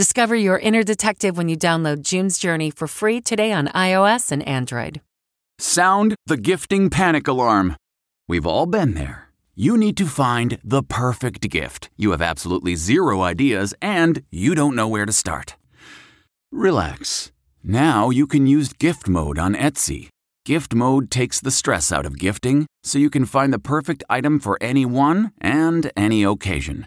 Discover your inner detective when you download June's Journey for free today on iOS and Android. Sound the gifting panic alarm. We've all been there. You need to find the perfect gift. You have absolutely zero ideas and you don't know where to start. Relax. Now you can use gift mode on Etsy. Gift mode takes the stress out of gifting so you can find the perfect item for anyone and any occasion.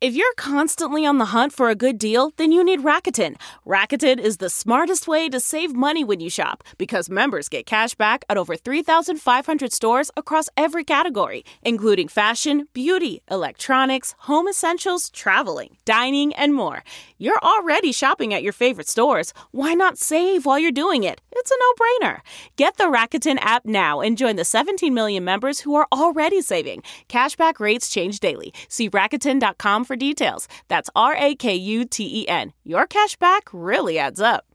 If you're constantly on the hunt for a good deal, then you need Rakuten. Rakuten is the smartest way to save money when you shop because members get cash back at over 3,500 stores across every category, including fashion, beauty, electronics, home essentials, traveling, dining, and more. You're already shopping at your favorite stores. Why not save while you're doing it? It's a no brainer. Get the Rakuten app now and join the 17 million members who are already saving. Cashback rates change daily. See Rakuten.com for details. That's R A K U T E N. Your cashback really adds up.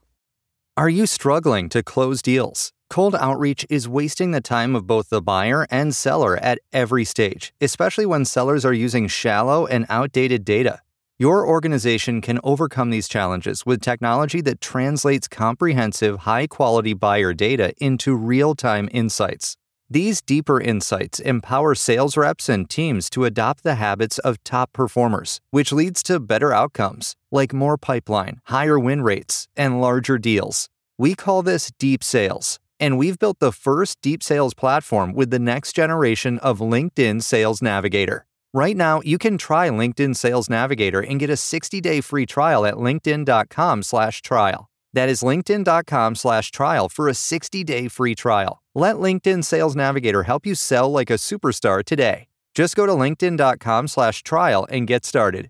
Are you struggling to close deals? Cold outreach is wasting the time of both the buyer and seller at every stage, especially when sellers are using shallow and outdated data. Your organization can overcome these challenges with technology that translates comprehensive, high quality buyer data into real time insights. These deeper insights empower sales reps and teams to adopt the habits of top performers, which leads to better outcomes, like more pipeline, higher win rates, and larger deals. We call this deep sales, and we've built the first deep sales platform with the next generation of LinkedIn Sales Navigator. Right now, you can try LinkedIn Sales Navigator and get a 60-day free trial at linkedin.com/trial. That is linkedin.com slash trial for a 60 day free trial. Let LinkedIn Sales Navigator help you sell like a superstar today. Just go to linkedin.com slash trial and get started.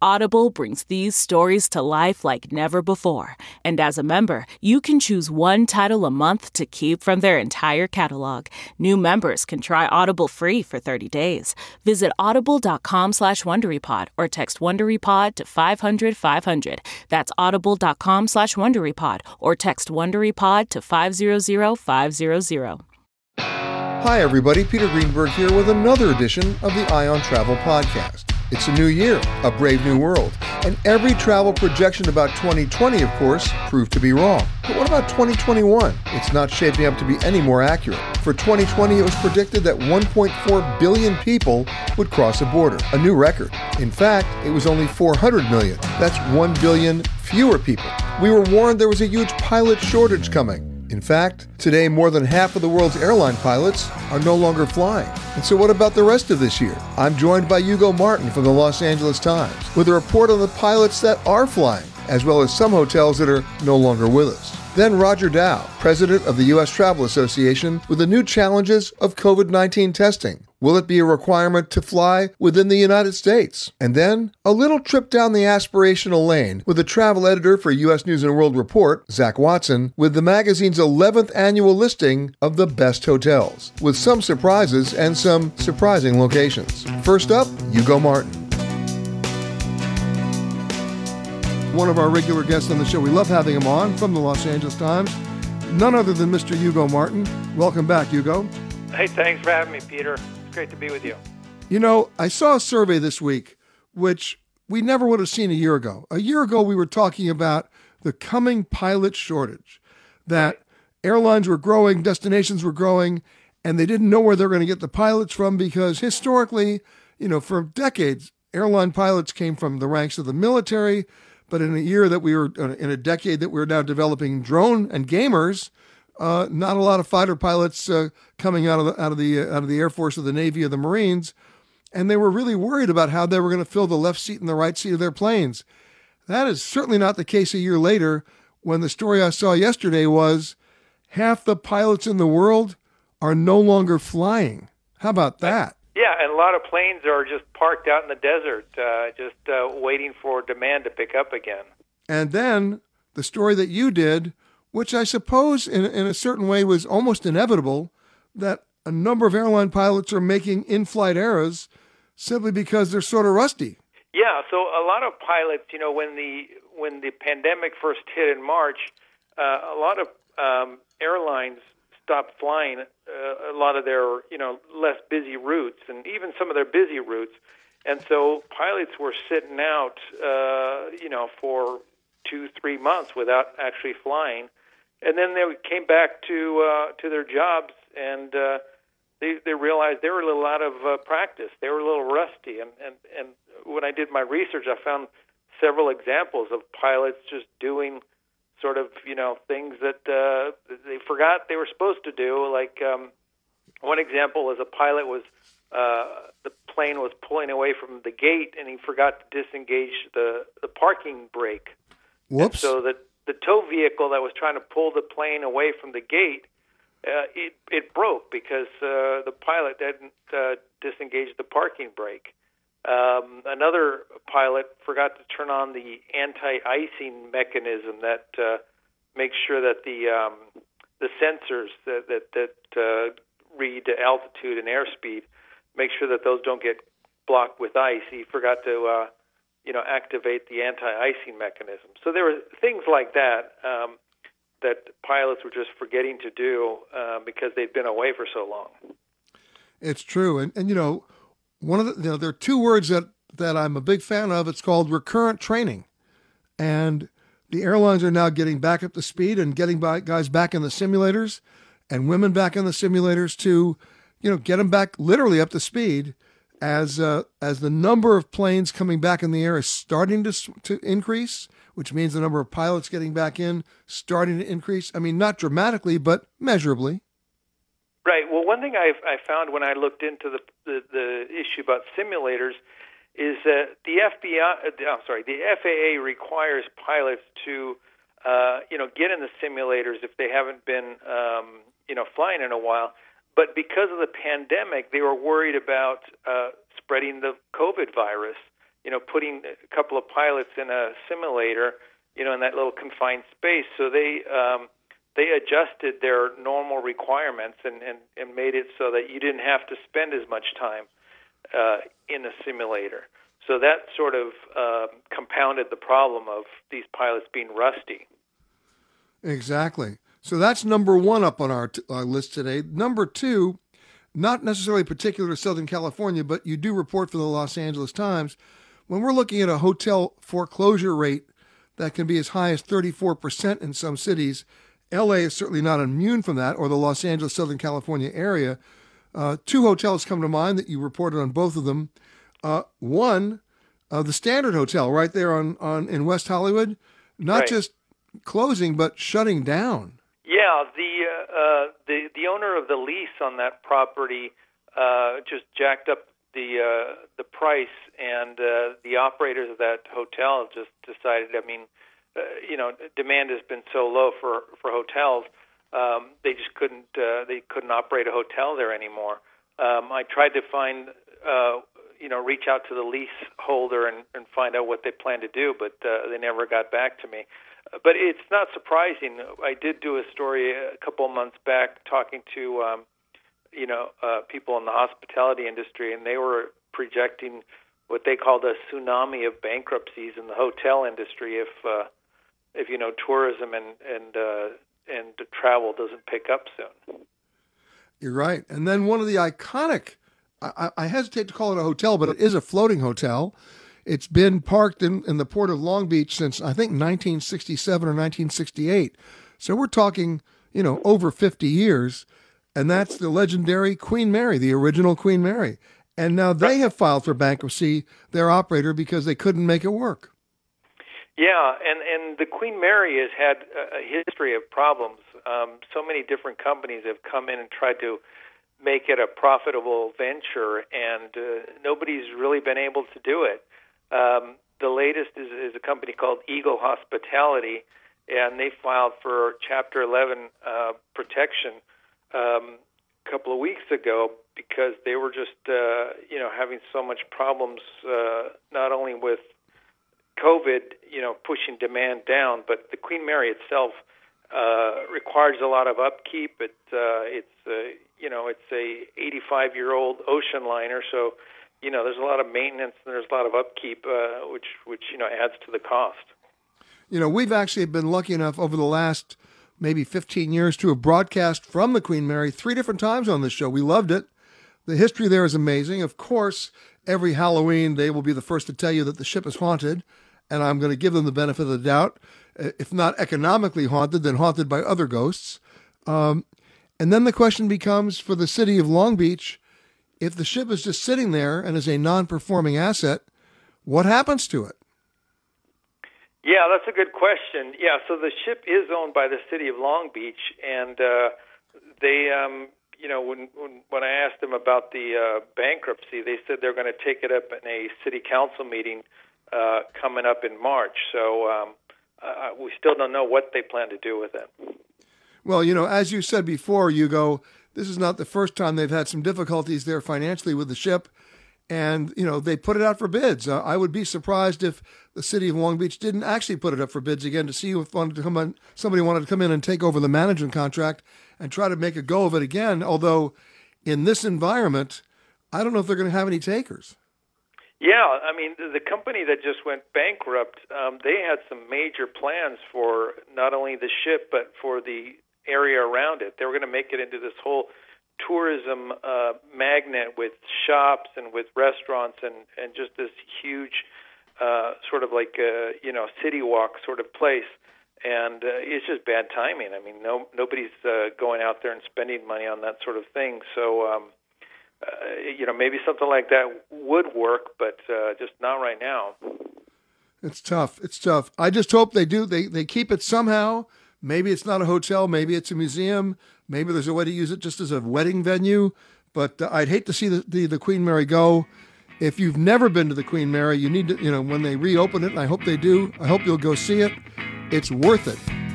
Audible brings these stories to life like never before. And as a member, you can choose one title a month to keep from their entire catalog. New members can try Audible free for 30 days. Visit audible.com slash WonderyPod or text WonderyPod to 500 500. That's audible.com slash WonderyPod or text WonderyPod to 500 500. Hi, everybody. Peter Greenberg here with another edition of the Eye on Travel Podcast. It's a new year, a brave new world, and every travel projection about 2020, of course, proved to be wrong. But what about 2021? It's not shaping up to be any more accurate. For 2020, it was predicted that 1.4 billion people would cross a border, a new record. In fact, it was only 400 million. That's 1 billion fewer people. We were warned there was a huge pilot shortage coming. In fact, today more than half of the world's airline pilots are no longer flying. And so, what about the rest of this year? I'm joined by Hugo Martin from the Los Angeles Times with a report on the pilots that are flying, as well as some hotels that are no longer with us. Then Roger Dow, president of the U.S. Travel Association, with the new challenges of COVID 19 testing. Will it be a requirement to fly within the United States? And then a little trip down the aspirational lane with the travel editor for U.S. News and World Report, Zach Watson, with the magazine's 11th annual listing of the best hotels, with some surprises and some surprising locations. First up, Hugo Martin. One of our regular guests on the show. We love having him on from the Los Angeles Times. None other than Mr. Hugo Martin. Welcome back, Hugo. Hey, thanks for having me, Peter great to be with you. You know, I saw a survey this week, which we never would have seen a year ago. A year ago, we were talking about the coming pilot shortage, that airlines were growing, destinations were growing, and they didn't know where they're going to get the pilots from because historically, you know, for decades, airline pilots came from the ranks of the military. But in a year that we were, in a decade that we we're now developing drone and gamers, uh, not a lot of fighter pilots uh, coming out of the out of the uh, out of the Air Force or the Navy or the Marines, and they were really worried about how they were going to fill the left seat and the right seat of their planes. That is certainly not the case a year later. When the story I saw yesterday was half the pilots in the world are no longer flying. How about that? Yeah, and a lot of planes are just parked out in the desert, uh, just uh, waiting for demand to pick up again. And then the story that you did which I suppose in, in a certain way was almost inevitable that a number of airline pilots are making in flight errors simply because they're sort of rusty. Yeah, so a lot of pilots, you know, when the when the pandemic first hit in March, uh, a lot of um, airlines stopped flying uh, a lot of their, you know, less busy routes and even some of their busy routes. And so pilots were sitting out, uh, you know, for two, three months without actually flying and then they came back to uh, to their jobs and uh, they they realized they were a little out of uh, practice. They were a little rusty, and and and when I did my research, I found several examples of pilots just doing sort of you know things that uh, they forgot they were supposed to do. Like um, one example was a pilot was uh, the plane was pulling away from the gate, and he forgot to disengage the the parking brake. Whoops! And so that the tow vehicle that was trying to pull the plane away from the gate, uh, it it broke because uh, the pilot didn't uh, disengage the parking brake. Um, another pilot forgot to turn on the anti-icing mechanism that uh, makes sure that the um, the sensors that that, that uh, read altitude and airspeed make sure that those don't get blocked with ice. He forgot to uh, you know, activate the anti-icing mechanism. So there were things like that um, that pilots were just forgetting to do uh, because they'd been away for so long. It's true, and and you know, one of the you know, there are two words that that I'm a big fan of. It's called recurrent training, and the airlines are now getting back up to speed and getting guys back in the simulators, and women back in the simulators to, you know, get them back literally up to speed as uh, as the number of planes coming back in the air is starting to to increase, which means the number of pilots getting back in starting to increase. I mean, not dramatically, but measurably. Right. Well, one thing I I found when I looked into the the, the issue about simulators is that the FBI, uh, I'm sorry, the FAA requires pilots to uh, you know get in the simulators if they haven't been um, you know flying in a while but because of the pandemic, they were worried about uh, spreading the COVID virus. You know, putting a couple of pilots in a simulator, you know, in that little confined space. So they um, they adjusted their normal requirements and, and, and made it so that you didn't have to spend as much time uh, in a simulator. So that sort of uh, compounded the problem of these pilots being rusty. Exactly. So that's number one up on our, t- our list today. Number two, not necessarily particular to Southern California, but you do report for the Los Angeles Times. When we're looking at a hotel foreclosure rate that can be as high as 34% in some cities, LA is certainly not immune from that, or the Los Angeles, Southern California area. Uh, two hotels come to mind that you reported on both of them. Uh, one, uh, the Standard Hotel right there on, on in West Hollywood, not right. just closing, but shutting down. Yeah, the uh, the the owner of the lease on that property uh, just jacked up the uh, the price, and uh, the operators of that hotel just decided. I mean, uh, you know, demand has been so low for for hotels, um, they just couldn't uh, they couldn't operate a hotel there anymore. Um, I tried to find. Uh, you know, reach out to the leaseholder and, and find out what they plan to do, but uh, they never got back to me. But it's not surprising. I did do a story a couple of months back talking to, um, you know, uh, people in the hospitality industry, and they were projecting what they called a tsunami of bankruptcies in the hotel industry if, uh, if you know, tourism and and uh, and travel doesn't pick up soon. You're right. And then one of the iconic, I, I hesitate to call it a hotel, but it is a floating hotel it's been parked in, in the port of Long Beach since I think 1967 or 1968. So we're talking, you know, over 50 years. And that's the legendary Queen Mary, the original Queen Mary. And now they have filed for bankruptcy, their operator, because they couldn't make it work. Yeah, and, and the Queen Mary has had a history of problems. Um, so many different companies have come in and tried to make it a profitable venture, and uh, nobody's really been able to do it. Um, the latest is, is a company called Eagle Hospitality, and they filed for Chapter 11 uh, protection um, a couple of weeks ago because they were just, uh, you know, having so much problems, uh, not only with COVID, you know, pushing demand down, but the Queen Mary itself uh, requires a lot of upkeep. It, uh, it's, uh, you know, it's a 85 year old ocean liner, so you know, there's a lot of maintenance and there's a lot of upkeep, uh, which which you know adds to the cost. You know, we've actually been lucky enough over the last maybe 15 years to have broadcast from the Queen Mary three different times on this show. We loved it. The history there is amazing. Of course, every Halloween they will be the first to tell you that the ship is haunted, and I'm going to give them the benefit of the doubt. If not economically haunted, then haunted by other ghosts. Um, and then the question becomes for the city of Long Beach if the ship is just sitting there and is a non-performing asset, what happens to it? Yeah, that's a good question. Yeah, so the ship is owned by the city of Long Beach, and uh, they, um, you know, when, when when I asked them about the uh, bankruptcy, they said they're going to take it up in a city council meeting uh, coming up in March. So um, uh, we still don't know what they plan to do with it. Well, you know, as you said before, Hugo, this is not the first time they've had some difficulties there financially with the ship. And, you know, they put it out for bids. Uh, I would be surprised if the city of Long Beach didn't actually put it up for bids again to see if wanted to come on, somebody wanted to come in and take over the management contract and try to make a go of it again. Although, in this environment, I don't know if they're going to have any takers. Yeah, I mean, the company that just went bankrupt, um, they had some major plans for not only the ship, but for the area around it. They were going to make it into this whole tourism uh, magnet with shops and with restaurants and and just this huge uh, sort of like a, you know city walk sort of place. And uh, it's just bad timing. I mean, no nobody's uh, going out there and spending money on that sort of thing. So. Um, uh, you know, maybe something like that would work, but uh, just not right now. It's tough. It's tough. I just hope they do. They they keep it somehow. Maybe it's not a hotel, maybe it's a museum, maybe there's a way to use it just as a wedding venue. But uh, I'd hate to see the, the, the Queen Mary go. If you've never been to the Queen Mary, you need to, you know, when they reopen it, and I hope they do, I hope you'll go see it. It's worth it.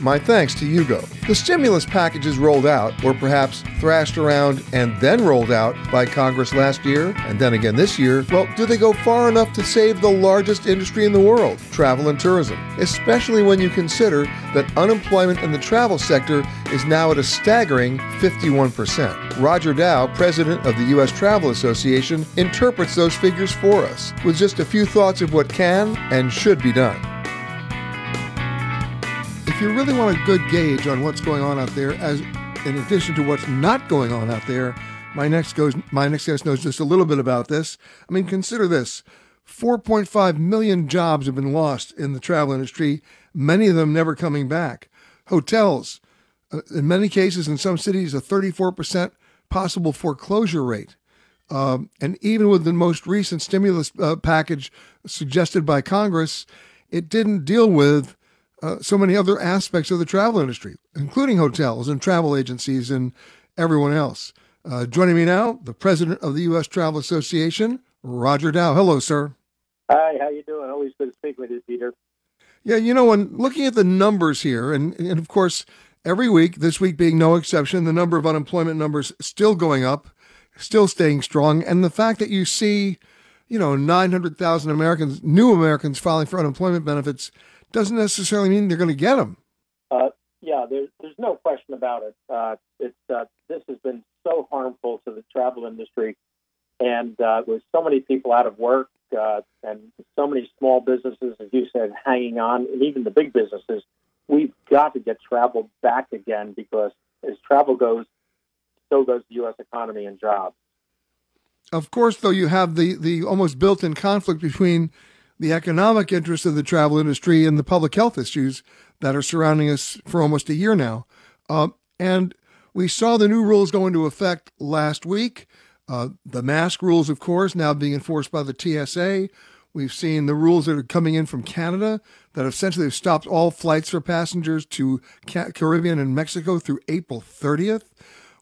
My thanks to Hugo. The stimulus packages rolled out, or perhaps thrashed around and then rolled out by Congress last year and then again this year, well, do they go far enough to save the largest industry in the world, travel and tourism? Especially when you consider that unemployment in the travel sector is now at a staggering 51%. Roger Dow, president of the U.S. Travel Association, interprets those figures for us with just a few thoughts of what can and should be done if you really want a good gauge on what's going on out there, as in addition to what's not going on out there, my next goes my next guest knows just a little bit about this. I mean, consider this. 4.5 million jobs have been lost in the travel industry, many of them never coming back. Hotels, uh, in many cases, in some cities, a 34% possible foreclosure rate. Um, and even with the most recent stimulus uh, package suggested by Congress, it didn't deal with uh, so many other aspects of the travel industry, including hotels and travel agencies and everyone else. Uh, joining me now, the president of the U.S. Travel Association, Roger Dow. Hello, sir. Hi, how you doing? Always good to speak with you, Peter. Yeah, you know, when looking at the numbers here, and, and of course, every week, this week being no exception, the number of unemployment numbers still going up, still staying strong, and the fact that you see, you know, 900,000 Americans, new Americans filing for unemployment benefits doesn't necessarily mean they're going to get them. Uh, yeah, there's there's no question about it. Uh, it's uh, this has been so harmful to the travel industry, and uh, with so many people out of work uh, and so many small businesses, as you said, hanging on, and even the big businesses, we've got to get travel back again because as travel goes, so goes the U.S. economy and jobs. Of course, though, you have the the almost built-in conflict between the economic interests of the travel industry and the public health issues that are surrounding us for almost a year now. Uh, and we saw the new rules go into effect last week. Uh, the mask rules, of course, now being enforced by the TSA. We've seen the rules that are coming in from Canada that essentially have stopped all flights for passengers to Caribbean and Mexico through April 30th.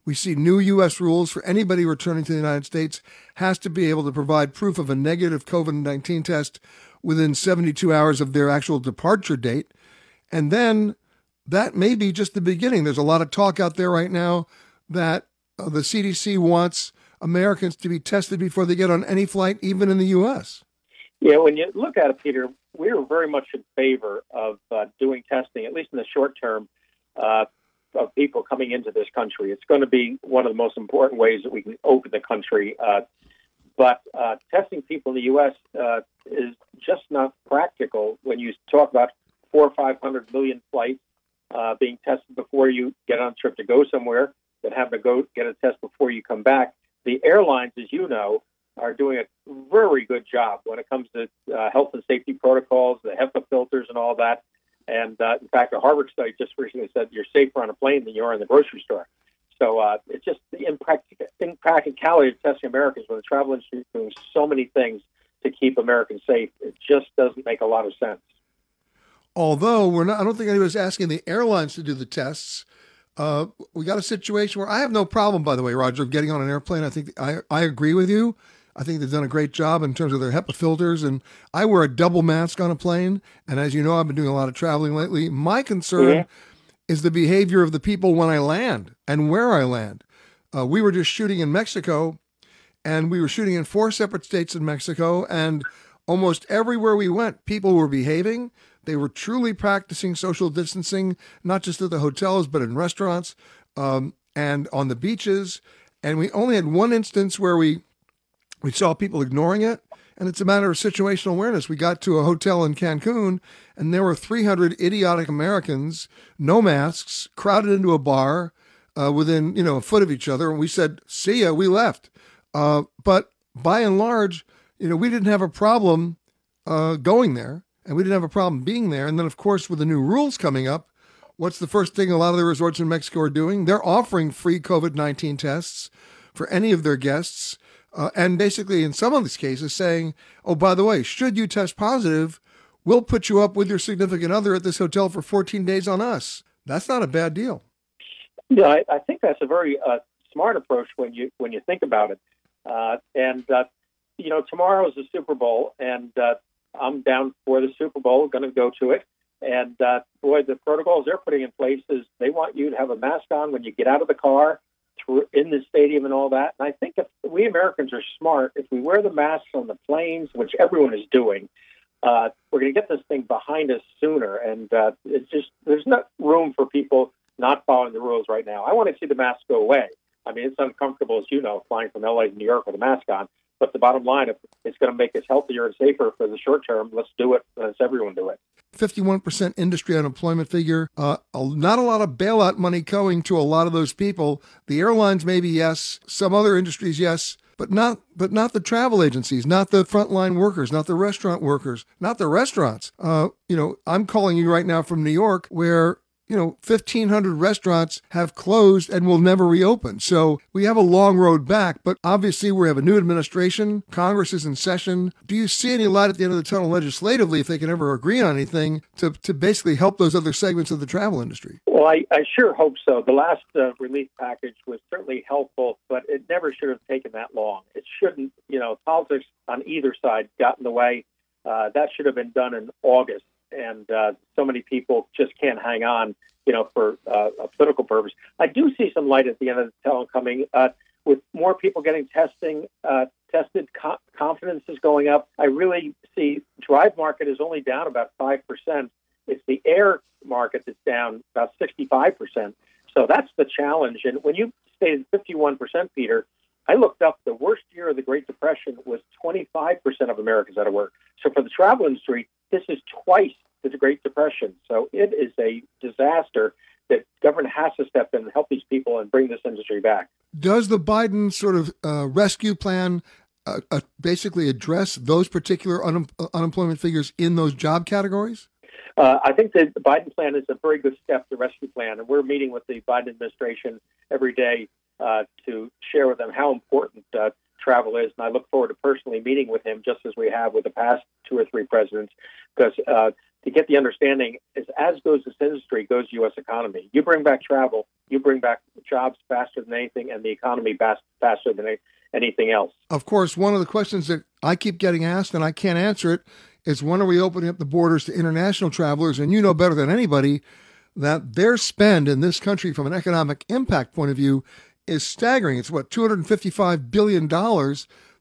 We see new U.S. rules for anybody returning to the United States has to be able to provide proof of a negative COVID 19 test within 72 hours of their actual departure date. And then that may be just the beginning. There's a lot of talk out there right now that uh, the CDC wants Americans to be tested before they get on any flight, even in the U.S. Yeah, when you look at it, Peter, we're very much in favor of uh, doing testing, at least in the short term, uh, of people coming into this country. It's going to be one of the most important ways that we can open the country uh, but uh, testing people in the U.S. Is just not practical when you talk about four or five hundred million flights uh, being tested before you get on a trip to go somewhere, that have to go get a test before you come back. The airlines, as you know, are doing a very good job when it comes to uh, health and safety protocols, the HEPA filters, and all that. And uh, in fact, a Harvard study just recently said you're safer on a plane than you are in the grocery store. So uh, it's just the impractic- impracticality of testing Americans when the travel industry is doing so many things to keep Americans safe. It just doesn't make a lot of sense. Although we're not, I don't think anybody's asking the airlines to do the tests. Uh, we got a situation where I have no problem, by the way, Roger, of getting on an airplane. I think I, I agree with you. I think they've done a great job in terms of their HEPA filters. And I wear a double mask on a plane. And as you know, I've been doing a lot of traveling lately. My concern is the behavior of the people when I land and where I land. Uh, we were just shooting in Mexico, and we were shooting in four separate states in Mexico, and almost everywhere we went, people were behaving. They were truly practicing social distancing, not just at the hotels, but in restaurants um, and on the beaches. And we only had one instance where we we saw people ignoring it. And it's a matter of situational awareness. We got to a hotel in Cancun, and there were 300 idiotic Americans, no masks, crowded into a bar uh, within you know a foot of each other. And we said, "See ya." We left. Uh, but by and large, you know, we didn't have a problem uh, going there, and we didn't have a problem being there. And then, of course, with the new rules coming up, what's the first thing a lot of the resorts in Mexico are doing? They're offering free COVID 19 tests for any of their guests. Uh, and basically, in some of these cases, saying, oh, by the way, should you test positive, we'll put you up with your significant other at this hotel for 14 days on us. That's not a bad deal. Yeah, I, I think that's a very uh, smart approach when you when you think about it. Uh, and uh, you know, tomorrow is the Super Bowl, and uh, I'm down for the Super Bowl, going to go to it. And boy, the protocols they're putting in place is they want you to have a mask on when you get out of the car through in the stadium and all that. And I think if we Americans are smart, if we wear the masks on the planes, which everyone is doing, uh, we're going to get this thing behind us sooner. And uh, it's just there's not room for people not following the rules right now. I want to see the mask go away. I mean, it's uncomfortable, as you know, flying from LA to New York with a mask on. But the bottom line, if it's going to make us healthier and safer for the short term, let's do it. Let's everyone do it. 51% industry unemployment figure. Uh, not a lot of bailout money going to a lot of those people. The airlines, maybe yes. Some other industries, yes. But not, but not the travel agencies, not the frontline workers, not the restaurant workers, not the restaurants. Uh, you know, I'm calling you right now from New York, where you know, 1,500 restaurants have closed and will never reopen. So we have a long road back, but obviously we have a new administration. Congress is in session. Do you see any light at the end of the tunnel legislatively if they can ever agree on anything to, to basically help those other segments of the travel industry? Well, I, I sure hope so. The last uh, relief package was certainly helpful, but it never should have taken that long. It shouldn't, you know, politics on either side got in the way. Uh, that should have been done in August and uh, so many people just can't hang on, you know, for uh, a political purpose. I do see some light at the end of the tunnel coming. Uh, with more people getting testing, uh, tested, co- confidence is going up. I really see drive market is only down about five percent. It's the air market that's down about sixty-five percent. So that's the challenge. And when you stated fifty-one percent, Peter, I looked up the worst year of the Great Depression was 25% of Americans out of work. So for the travel industry, this is twice the Great Depression. So it is a disaster that government has to step in and help these people and bring this industry back. Does the Biden sort of uh, rescue plan uh, uh, basically address those particular un- uh, unemployment figures in those job categories? Uh, I think that the Biden plan is a very good step, the rescue plan, and we're meeting with the Biden administration every day uh, to share with them how important travel is. And I look forward to personally meeting with him, just as we have with the past two or three presidents, because uh, to get the understanding is as goes this industry, goes U.S. economy. You bring back travel, you bring back jobs faster than anything, and the economy fast, faster than anything else. Of course, one of the questions that I keep getting asked, and I can't answer it, is when are we opening up the borders to international travelers? And you know better than anybody that their spend in this country from an economic impact point of view is staggering. It's what $255 billion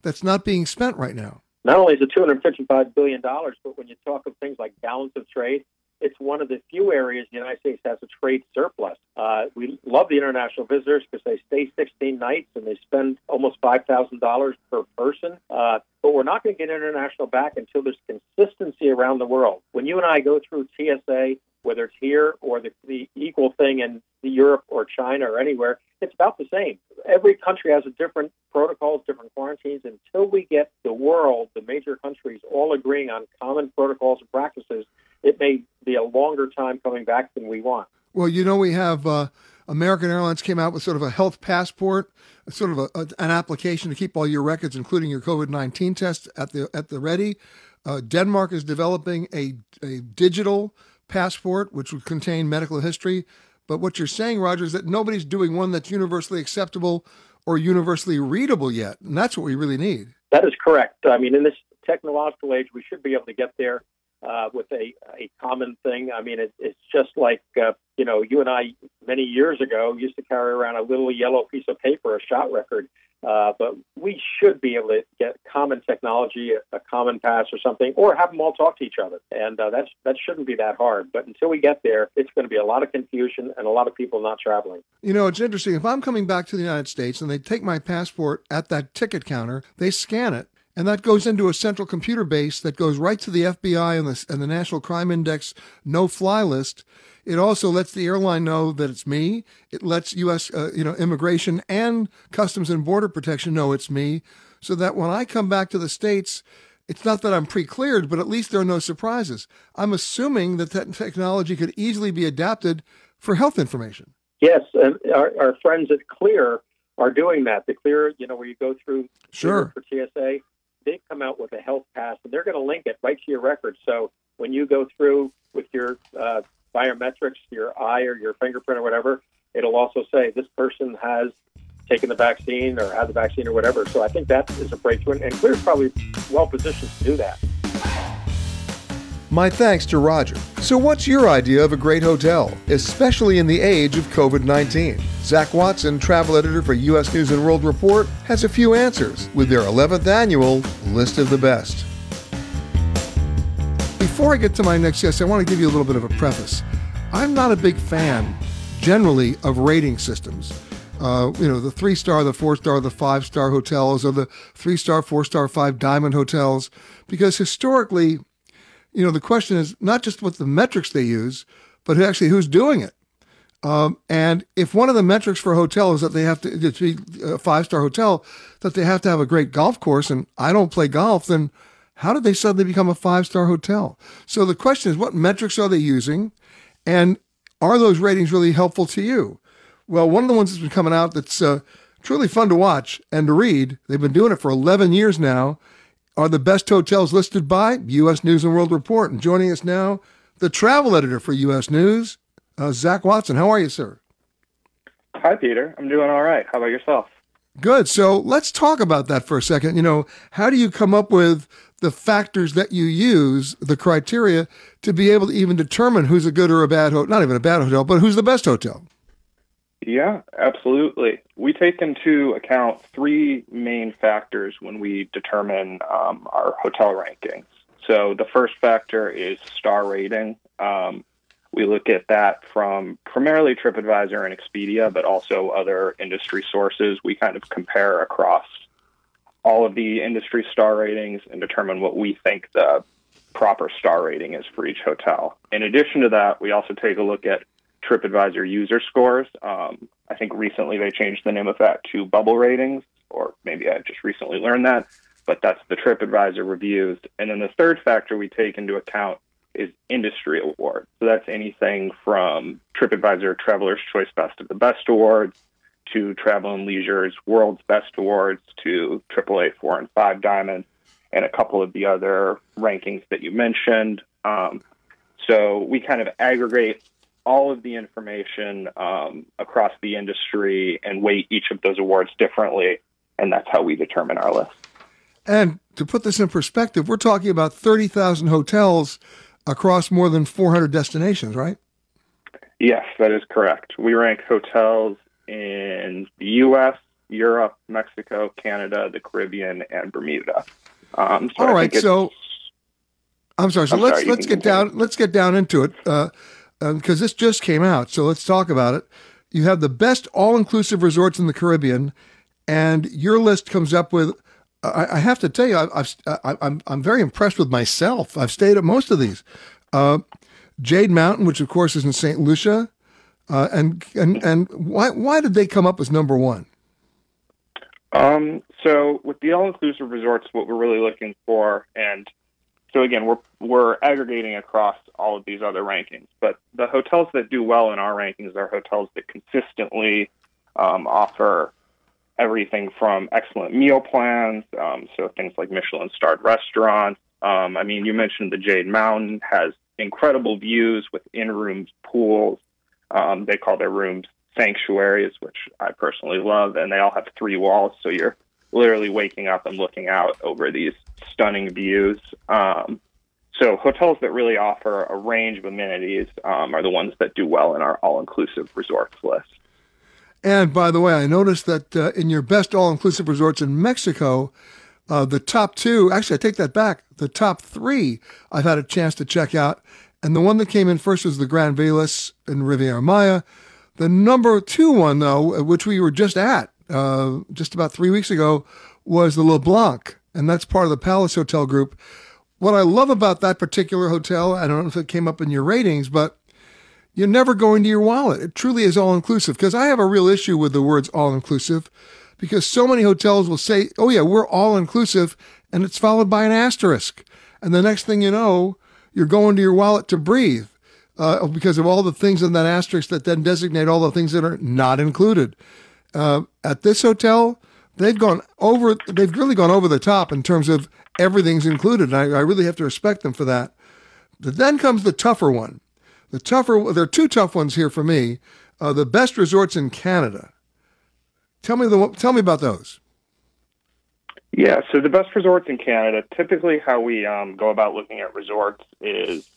that's not being spent right now. Not only is it $255 billion, but when you talk of things like balance of trade, it's one of the few areas the United States has a trade surplus. Uh, we love the international visitors because they stay 16 nights and they spend almost $5,000 per person. Uh, but we're not going to get international back until there's consistency around the world. When you and I go through TSA, whether it's here or the, the equal thing in Europe or China or anywhere, it's about the same. Every country has a different protocols, different quarantines. Until we get the world, the major countries, all agreeing on common protocols and practices, it may be a longer time coming back than we want. Well, you know, we have uh, American Airlines came out with sort of a health passport, sort of a, a, an application to keep all your records, including your COVID nineteen test, at the at the ready. Uh, Denmark is developing a a digital passport, which would contain medical history. But what you're saying, Roger, is that nobody's doing one that's universally acceptable or universally readable yet. And that's what we really need. That is correct. I mean, in this technological age, we should be able to get there uh, with a, a common thing. I mean, it, it's just like, uh, you know, you and I many years ago used to carry around a little yellow piece of paper, a shot record. Uh, but we should be able to get common technology, a, CommonPass or something, or have them all talk to each other. And uh, that's, that shouldn't be that hard. But until we get there, it's going to be a lot of confusion and a lot of people not traveling. You know, it's interesting. If I'm coming back to the United States and they take my passport at that ticket counter, they scan it and that goes into a central computer base that goes right to the FBI and the, and the National Crime Index no fly list. It also lets the airline know that it's me. It lets U.S. Uh, you know immigration and Customs and Border Protection know it's me, so that when I come back to the states, it's not that I'm pre-cleared, but at least there are no surprises. I'm assuming that that technology could easily be adapted for health information. Yes, and our, our friends at Clear are doing that. The Clear, you know, where you go through sure. for TSA, they've come out with a health pass, and they're going to link it right to your record. So when you go through with your uh, biometrics, your eye or your fingerprint or whatever, it'll also say this person has taken the vaccine or had the vaccine or whatever. So I think that is a breakthrough, and Clear's probably well positioned to do that. My thanks to Roger. So, what's your idea of a great hotel, especially in the age of COVID 19? Zach Watson, travel editor for U.S. News and World Report, has a few answers with their 11th annual List of the Best. Before I get to my next guest, I want to give you a little bit of a preface. I'm not a big fan, generally, of rating systems. Uh, you know, the three star, the four star, the five star hotels, or the three star, four star, five diamond hotels, because historically, you know, the question is not just what the metrics they use, but actually who's doing it. Um, and if one of the metrics for a hotel is that they have to, to be a five star hotel, that they have to have a great golf course, and I don't play golf, then how did they suddenly become a five star hotel? So the question is, what metrics are they using? And are those ratings really helpful to you? Well, one of the ones that's been coming out that's uh, truly fun to watch and to read, they've been doing it for 11 years now, are the best hotels listed by U.S. News and World Report. And joining us now, the travel editor for U.S. News, uh, Zach Watson. How are you, sir? Hi, Peter. I'm doing all right. How about yourself? Good. So let's talk about that for a second. You know, how do you come up with the factors that you use, the criteria, to be able to even determine who's a good or a bad hotel? Not even a bad hotel, but who's the best hotel? Yeah, absolutely. We take into account three main factors when we determine um, our hotel rankings. So the first factor is star rating. Um, we look at that from primarily TripAdvisor and Expedia, but also other industry sources. We kind of compare across all of the industry star ratings and determine what we think the proper star rating is for each hotel. In addition to that, we also take a look at TripAdvisor user scores. Um, I think recently they changed the name of that to bubble ratings, or maybe I just recently learned that, but that's the TripAdvisor reviews. And then the third factor we take into account is industry awards. So that's anything from TripAdvisor Traveler's Choice Best of the Best Awards to Travel and Leisure's World's Best Awards to AAA 4 and 5 Diamond and a couple of the other rankings that you mentioned. Um, so we kind of aggregate all of the information um, across the industry and weight each of those awards differently, and that's how we determine our list. And to put this in perspective, we're talking about 30,000 hotels across more than 400 destinations, right? Yes, that is correct. We rank hotels in the U.S., Europe, Mexico, Canada, the Caribbean, and Bermuda. Um, so All right, so I'm sorry. So I'm let's sorry, let's get continue. down let's get down into it. Uh, because um, this just came out. So let's talk about it. You have the best all-inclusive resorts in the Caribbean, and your list comes up with. I, I have to tell you, I, I've, I, I'm I'm very impressed with myself. I've stayed at most of these. Uh, Jade Mountain, which of course is in Saint Lucia, uh, and and and why why did they come up as number one? Um, so with the all-inclusive resorts, what we're really looking for, and so again, we're we're aggregating across all of these other rankings, but the hotels that do well in our rankings are hotels that consistently um, offer everything from excellent meal plans, um, so things like Michelin starred restaurants. Um, I mean, you mentioned the Jade Mountain has incredible views with in-room pools. Um, they call their rooms sanctuaries, which I personally love, and they all have three walls, so you're literally waking up and looking out over these stunning views. Um, so hotels that really offer a range of amenities um, are the ones that do well in our all-inclusive resorts list. And by the way, I noticed that uh, in your best all-inclusive resorts in Mexico, uh, the top two, actually, I take that back. The top three I've had a chance to check out. And the one that came in first was the Grand Velas in Riviera Maya. The number two one, though, which we were just at uh, just about three weeks ago, was the LeBlanc, and that's part of the Palace Hotel Group. What I love about that particular hotel, I don't know if it came up in your ratings, but you're never going to your wallet. It truly is all inclusive because I have a real issue with the words all inclusive because so many hotels will say, oh, yeah, we're all inclusive, and it's followed by an asterisk. And the next thing you know, you're going to your wallet to breathe uh, because of all the things in that asterisk that then designate all the things that are not included. Uh, at this hotel, they've gone over, they've really gone over the top in terms of everything's included. And I, I really have to respect them for that. But then comes the tougher one. The tougher, there are two tough ones here for me. Uh, the best resorts in Canada. Tell me the, tell me about those. Yeah, so the best resorts in Canada, typically how we um, go about looking at resorts is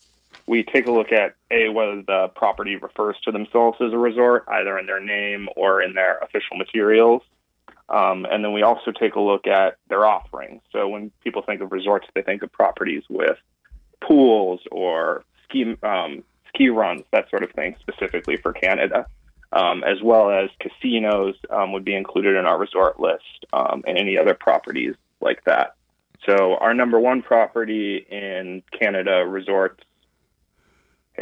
we take a look at a whether the property refers to themselves as a resort, either in their name or in their official materials. Um, and then we also take a look at their offerings. So when people think of resorts, they think of properties with pools or ski um, ski runs, that sort of thing, specifically for Canada, um, as well as casinos um, would be included in our resort list um, and any other properties like that. So our number one property in Canada resorts,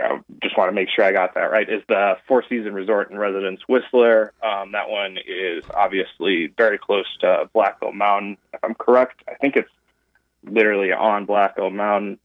I just want to make sure I got that right, is the Four Season Resort and Residence Whistler. Um, that one is obviously very close to Black Mountain, if I'm correct. I think it's literally on Black Mountain.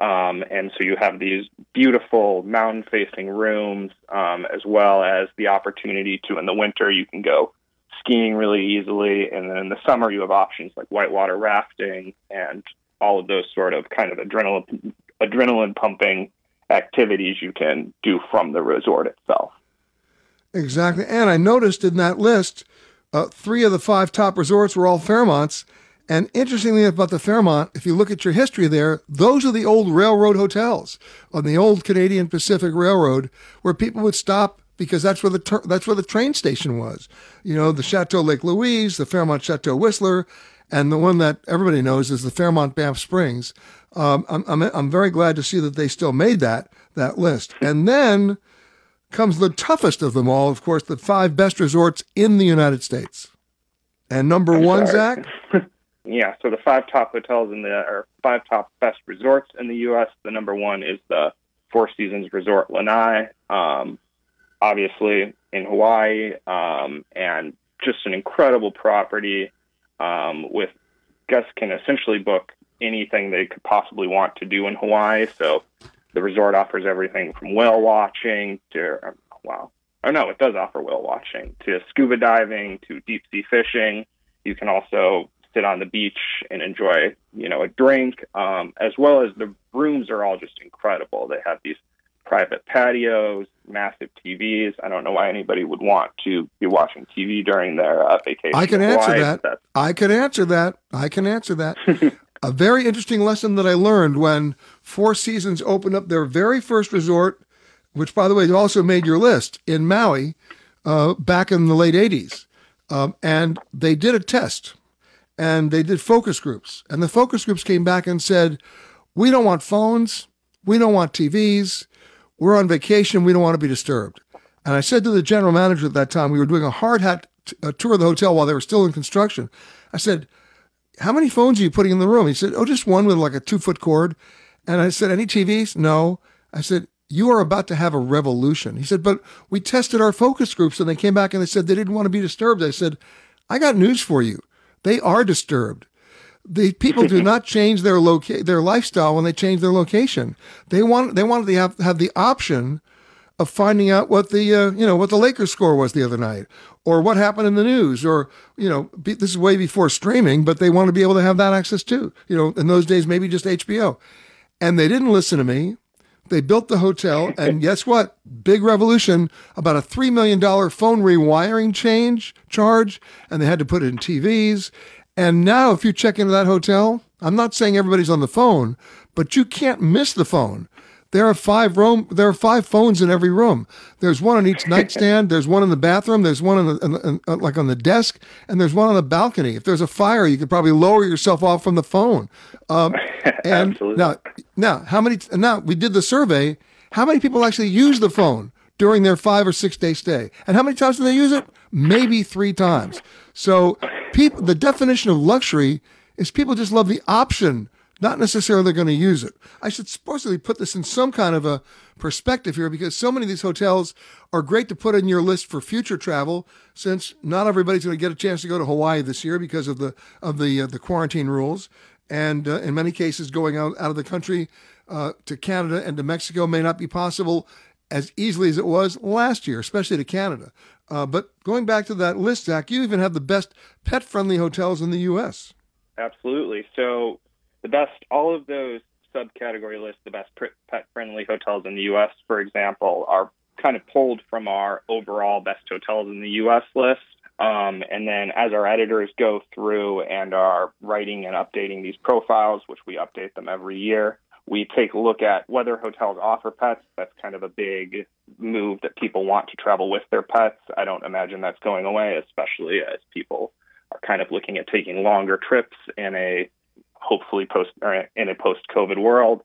Um, and so you have these beautiful mountain facing rooms, um, as well as the opportunity to, in the winter, you can go skiing really easily. And then in the summer, you have options like whitewater rafting and all of those sort of kind of adrenaline, adrenaline pumping activities you can do from the resort itself. Exactly. And I noticed in that list, uh, three of the five top resorts were all Fairmonts. And interestingly about the Fairmont, if you look at your history there, those are the old railroad hotels on the old Canadian Pacific Railroad where people would stop because that's where the ter- that's where the train station was. You know, the Chateau Lake Louise, the Fairmont Chateau Whistler, and the one that everybody knows is the Fairmont Banff Springs. Um, I'm, I'm I'm very glad to see that they still made that that list. And then comes the toughest of them all, of course, the five best resorts in the United States. And number I'm one, sorry. Zach. yeah, so the five top hotels in the or five top best resorts in the U.S. The number one is the Four Seasons Resort Lanai, um, obviously in Hawaii, um, and just an incredible property. Um, with guests can essentially book anything they could possibly want to do in Hawaii. So the resort offers everything from whale watching to wow, oh no, it does offer whale watching to scuba diving to deep sea fishing. You can also sit on the beach and enjoy, you know, a drink, um, as well as the rooms are all just incredible. They have these private patios, massive TVs. I don't know why anybody would want to be watching TV during their uh, vacation. I can answer Hawaii, that. that's- I can answer that. I can answer that. a very interesting lesson that I learned when Four Seasons opened up their very first resort, which, by the way, also made your list in Maui uh, back in the late 80s. Um, and they did a test and they did focus groups. And the focus groups came back and said, We don't want phones. We don't want TVs. We're on vacation. We don't want to be disturbed. And I said to the general manager at that time, we were doing a hard hat t- a tour of the hotel while they were still in construction. I said, How many phones are you putting in the room? He said, Oh, just one with like a two foot cord. And I said, Any TVs? No. I said, You are about to have a revolution. He said, But we tested our focus groups and they came back and they said they didn't want to be disturbed. I said, I got news for you. They are disturbed. The people do not change their loca- their lifestyle when they change their location. They want they wanted to have, have the option of finding out what the uh, you know what the Lakers score was the other night, or what happened in the news, or you know be, this is way before streaming, but they want to be able to have that access too. You know, in those days maybe just HBO, and they didn't listen to me. They built the hotel, and guess what? Big revolution about a three million dollar phone rewiring change charge, and they had to put it in TVs. And now, if you check into that hotel, I'm not saying everybody's on the phone, but you can't miss the phone. There are five room. There are five phones in every room. There's one on each nightstand. There's one in the bathroom. There's one in the, the in, uh, like on the desk, and there's one on the balcony. If there's a fire, you could probably lower yourself off from the phone. Um, and Absolutely. now, now, how many? Now we did the survey. How many people actually use the phone during their five or six day stay? And how many times do they use it? Maybe three times. So, people, the definition of luxury is people just love the option, not necessarily going to use it. I should supposedly put this in some kind of a perspective here because so many of these hotels are great to put in your list for future travel since not everybody's going to get a chance to go to Hawaii this year because of the of the uh, the quarantine rules and uh, in many cases going out, out of the country uh, to Canada and to Mexico may not be possible as easily as it was last year, especially to Canada. Uh, but going back to that list, Zach, you even have the best pet-friendly hotels in the U.S. Absolutely. So the best, all of those subcategory lists, the best pet-friendly hotels in the U.S., for example, are kind of pulled from our overall best hotels in the U.S. list. Um, and then as our editors go through and are writing and updating these profiles, which we update them every year, we take a look at whether hotels offer pets. That's kind of a big move that people want to travel with their pets. I don't imagine that's going away, especially as people are kind of looking at taking longer trips in a hopefully post or in a post COVID world.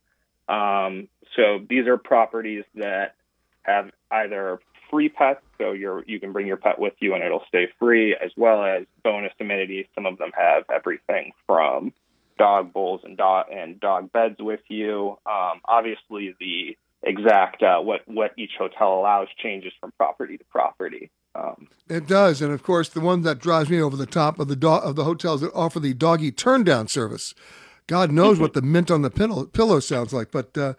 Um, so these are properties that have either free pets, so you're you can bring your pet with you and it'll stay free, as well as bonus amenities. Some of them have everything from dog bowls and dog and dog beds with you. Um, obviously, the exact uh, what what each hotel allows changes from property to property. Um, It does, and of course, the one that drives me over the top of the do- of the hotels that offer the doggy turn down service. God knows what the mint on the pillow, pillow sounds like. But uh,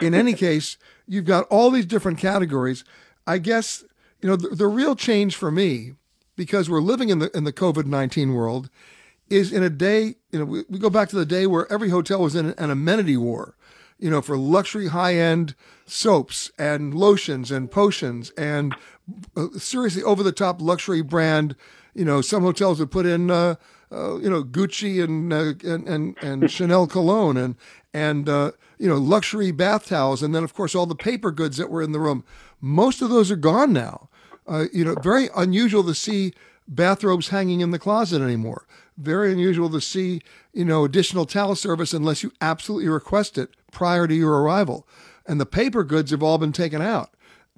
in any case, you've got all these different categories. I guess you know the, the real change for me, because we're living in the in the COVID nineteen world, is in a day. You know, we, we go back to the day where every hotel was in an amenity war. You know, for luxury high end soaps and lotions and potions and uh, seriously over the top luxury brand. You know, some hotels would put in. Uh, uh, you know Gucci and uh, and and, and Chanel cologne and and uh, you know luxury bath towels and then of course all the paper goods that were in the room. Most of those are gone now. Uh, you know, very unusual to see bathrobes hanging in the closet anymore. Very unusual to see you know additional towel service unless you absolutely request it prior to your arrival. And the paper goods have all been taken out.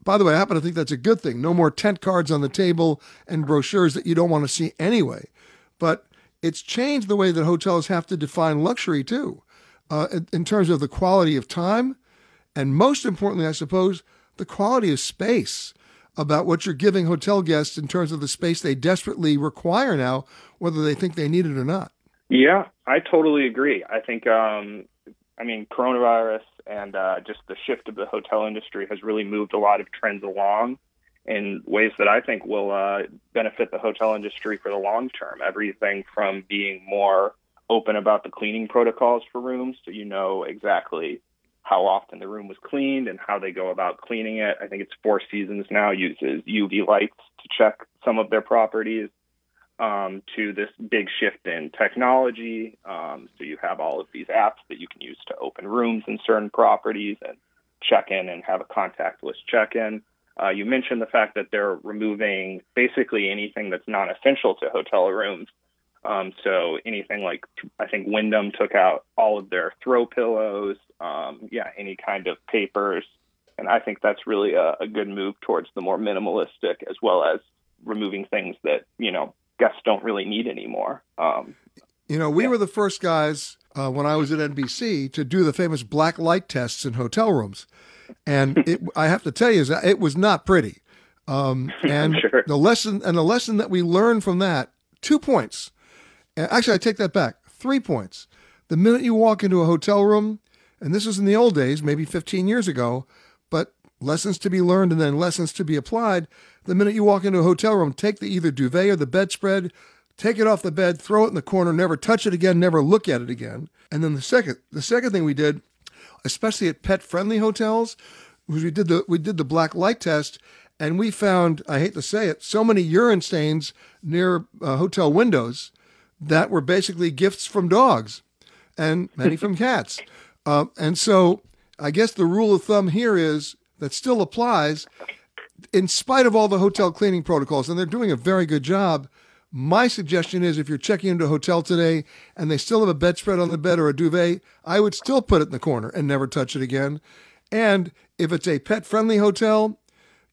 By the way, I happen to think that's a good thing. No more tent cards on the table and brochures that you don't want to see anyway. But it's changed the way that hotels have to define luxury too, uh, in terms of the quality of time, and most importantly, I suppose, the quality of space. About what you're giving hotel guests in terms of the space they desperately require now, whether they think they need it or not. Yeah, I totally agree. I think, um, I mean, coronavirus and uh, just the shift of the hotel industry has really moved a lot of trends along in ways that I think will uh, benefit the hotel industry for the long term. Everything from being more open about the cleaning protocols for rooms, so you know exactly how often the room was cleaned and how they go about cleaning it. I think it's Four Seasons now uses UV lights to check some of their properties. Um, to this big shift in technology. Um, so you have all of these apps that you can use to open rooms in certain properties and check in and have a contactless check in. Uh, you mentioned the fact that they're removing basically anything that's non essential to hotel rooms. Um, so anything like I think Wyndham took out all of their throw pillows, um, yeah, any kind of papers, and I think that's really a, a good move towards the more minimalistic, as well as removing things that you know guests don't really need anymore. Um, you know, we yeah. were the first guys uh, when I was at NBC to do the famous black light tests in hotel rooms and it, I have to tell you, it was not pretty. Um, and sure. the lesson and the lesson that we learned from that, two points. Actually, I take that back, three points. The minute you walk into a hotel room, and this was in the old days, maybe 15 years ago, but lessons to be learned and then lessons to be applied. The minute you walk into a hotel room, take the either duvet or the bedspread, take it off the bed, throw it in the corner, never touch it again, never look at it again. And then the second, the second thing we did especially at pet friendly hotels. was We did the we did the black light test, and we found I hate to say it, so many urine stains near uh, hotel windows that were basically gifts from dogs, and many from cats. Uh, and so I guess the rule of thumb here is that still applies, in spite of all the hotel cleaning protocols, and they're doing a very good job. My suggestion is if you're checking into a hotel today and they still have a bedspread on the bed or a duvet, I would still put it in the corner and never touch it again. And if it's a pet friendly hotel,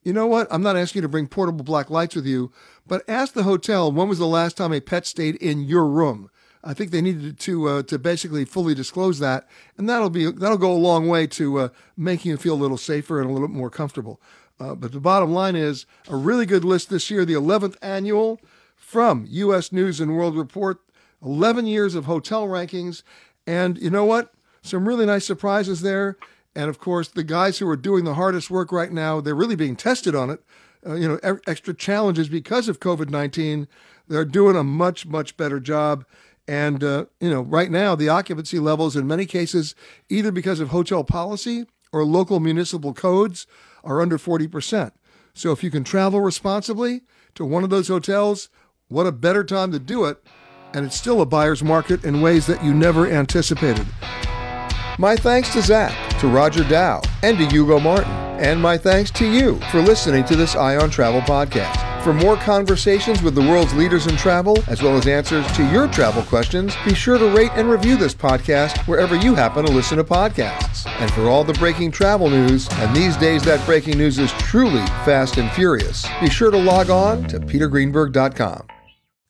you know what? I'm not asking you to bring portable black lights with you, but ask the hotel when was the last time a pet stayed in your room. I think they needed to uh, to basically fully disclose that, and that'll be that'll go a long way to uh, making you feel a little safer and a little more comfortable. Uh, but the bottom line is a really good list this year, the 11th annual from U.S. News and World Report, 11 years of hotel rankings. And you know what? Some really nice surprises there. And of course, the guys who are doing the hardest work right now, they're really being tested on it. Uh, you know, extra challenges because of COVID 19. They're doing a much, much better job. And, uh, you know, right now, the occupancy levels in many cases, either because of hotel policy or local municipal codes, are under 40%. So if you can travel responsibly to one of those hotels, what a better time to do it, and it's still a buyer's market in ways that you never anticipated. My thanks to Zach, to Roger Dow, and to Hugo Martin. And my thanks to you for listening to this Eye on Travel podcast. For more conversations with the world's leaders in travel, as well as answers to your travel questions, be sure to rate and review this podcast wherever you happen to listen to podcasts. And for all the breaking travel news, and these days that breaking news is truly fast and furious, be sure to log on to petergreenberg.com.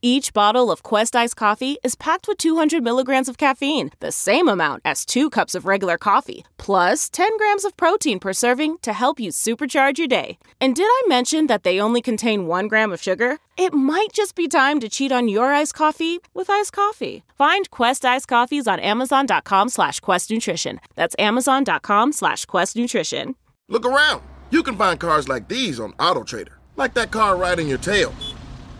Each bottle of Quest iced coffee is packed with 200 milligrams of caffeine, the same amount as two cups of regular coffee, plus 10 grams of protein per serving to help you supercharge your day. And did I mention that they only contain one gram of sugar? It might just be time to cheat on your iced coffee with iced coffee. Find Quest iced coffees on amazon.com slash. That's amazon.com slash. Look around. You can find cars like these on AutoTrader, like that car riding your tail.